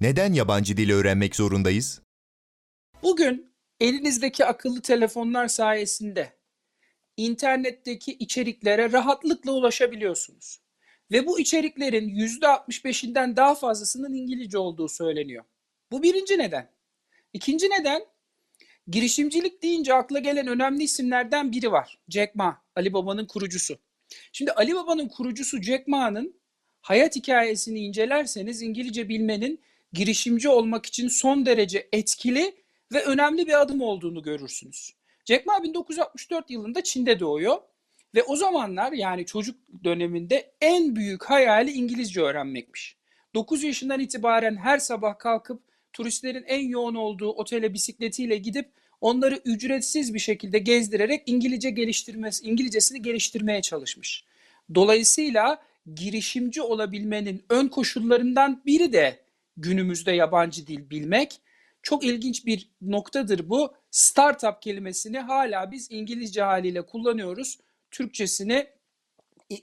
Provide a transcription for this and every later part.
Neden yabancı dil öğrenmek zorundayız? Bugün elinizdeki akıllı telefonlar sayesinde internetteki içeriklere rahatlıkla ulaşabiliyorsunuz. Ve bu içeriklerin %65'inden daha fazlasının İngilizce olduğu söyleniyor. Bu birinci neden. İkinci neden, girişimcilik deyince akla gelen önemli isimlerden biri var. Jack Ma, Ali Baba'nın kurucusu. Şimdi Ali Baba'nın kurucusu Jack Ma'nın hayat hikayesini incelerseniz İngilizce bilmenin girişimci olmak için son derece etkili ve önemli bir adım olduğunu görürsünüz. Jack Ma 1964 yılında Çin'de doğuyor ve o zamanlar yani çocuk döneminde en büyük hayali İngilizce öğrenmekmiş. 9 yaşından itibaren her sabah kalkıp turistlerin en yoğun olduğu otele bisikletiyle gidip onları ücretsiz bir şekilde gezdirerek İngilizce geliştirmesi, İngilizcesini geliştirmeye çalışmış. Dolayısıyla girişimci olabilmenin ön koşullarından biri de günümüzde yabancı dil bilmek. Çok ilginç bir noktadır bu. Startup kelimesini hala biz İngilizce haliyle kullanıyoruz. Türkçesini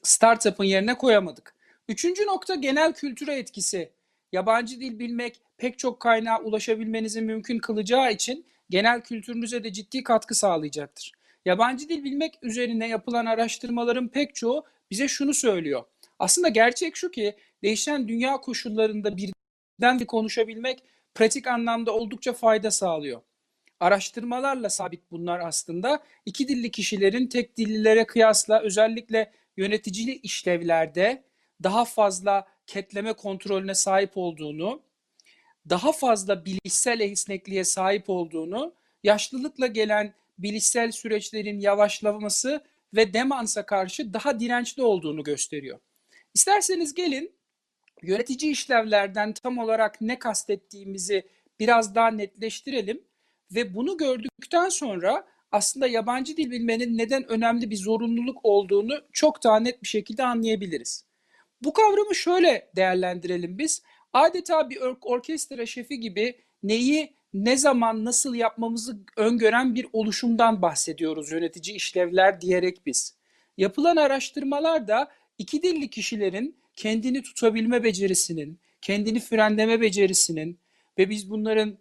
startup'ın yerine koyamadık. Üçüncü nokta genel kültüre etkisi. Yabancı dil bilmek pek çok kaynağa ulaşabilmenizi mümkün kılacağı için genel kültürünüze de ciddi katkı sağlayacaktır. Yabancı dil bilmek üzerine yapılan araştırmaların pek çoğu bize şunu söylüyor. Aslında gerçek şu ki değişen dünya koşullarında birden bir konuşabilmek pratik anlamda oldukça fayda sağlıyor. Araştırmalarla sabit bunlar aslında. İki dilli kişilerin tek dillilere kıyasla özellikle yöneticili işlevlerde daha fazla ketleme kontrolüne sahip olduğunu, daha fazla bilişsel esnekliğe sahip olduğunu, yaşlılıkla gelen bilişsel süreçlerin yavaşlaması ve demansa karşı daha dirençli olduğunu gösteriyor. İsterseniz gelin yönetici işlevlerden tam olarak ne kastettiğimizi biraz daha netleştirelim ve bunu gördükten sonra aslında yabancı dil bilmenin neden önemli bir zorunluluk olduğunu çok daha net bir şekilde anlayabiliriz. Bu kavramı şöyle değerlendirelim biz. Adeta bir or- orkestra şefi gibi neyi ne zaman nasıl yapmamızı öngören bir oluşumdan bahsediyoruz yönetici işlevler diyerek biz. Yapılan araştırmalar da iki dilli kişilerin kendini tutabilme becerisinin, kendini frenleme becerisinin ve biz bunların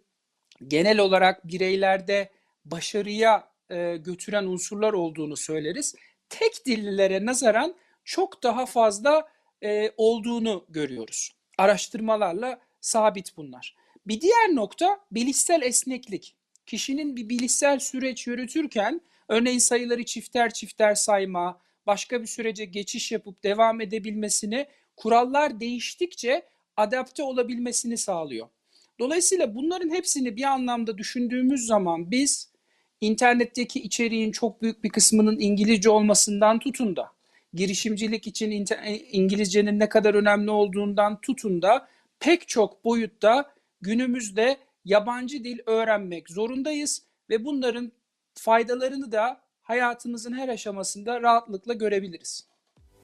genel olarak bireylerde başarıya e, götüren unsurlar olduğunu söyleriz. Tek dillilere nazaran çok daha fazla e, olduğunu görüyoruz. Araştırmalarla sabit bunlar. Bir diğer nokta bilişsel esneklik. Kişinin bir bilişsel süreç yürütürken örneğin sayıları çifter çifter sayma, başka bir sürece geçiş yapıp devam edebilmesini kurallar değiştikçe adapte olabilmesini sağlıyor. Dolayısıyla bunların hepsini bir anlamda düşündüğümüz zaman biz internetteki içeriğin çok büyük bir kısmının İngilizce olmasından tutun da girişimcilik için İngilizcenin ne kadar önemli olduğundan tutun da pek çok boyutta günümüzde yabancı dil öğrenmek zorundayız ve bunların faydalarını da hayatımızın her aşamasında rahatlıkla görebiliriz.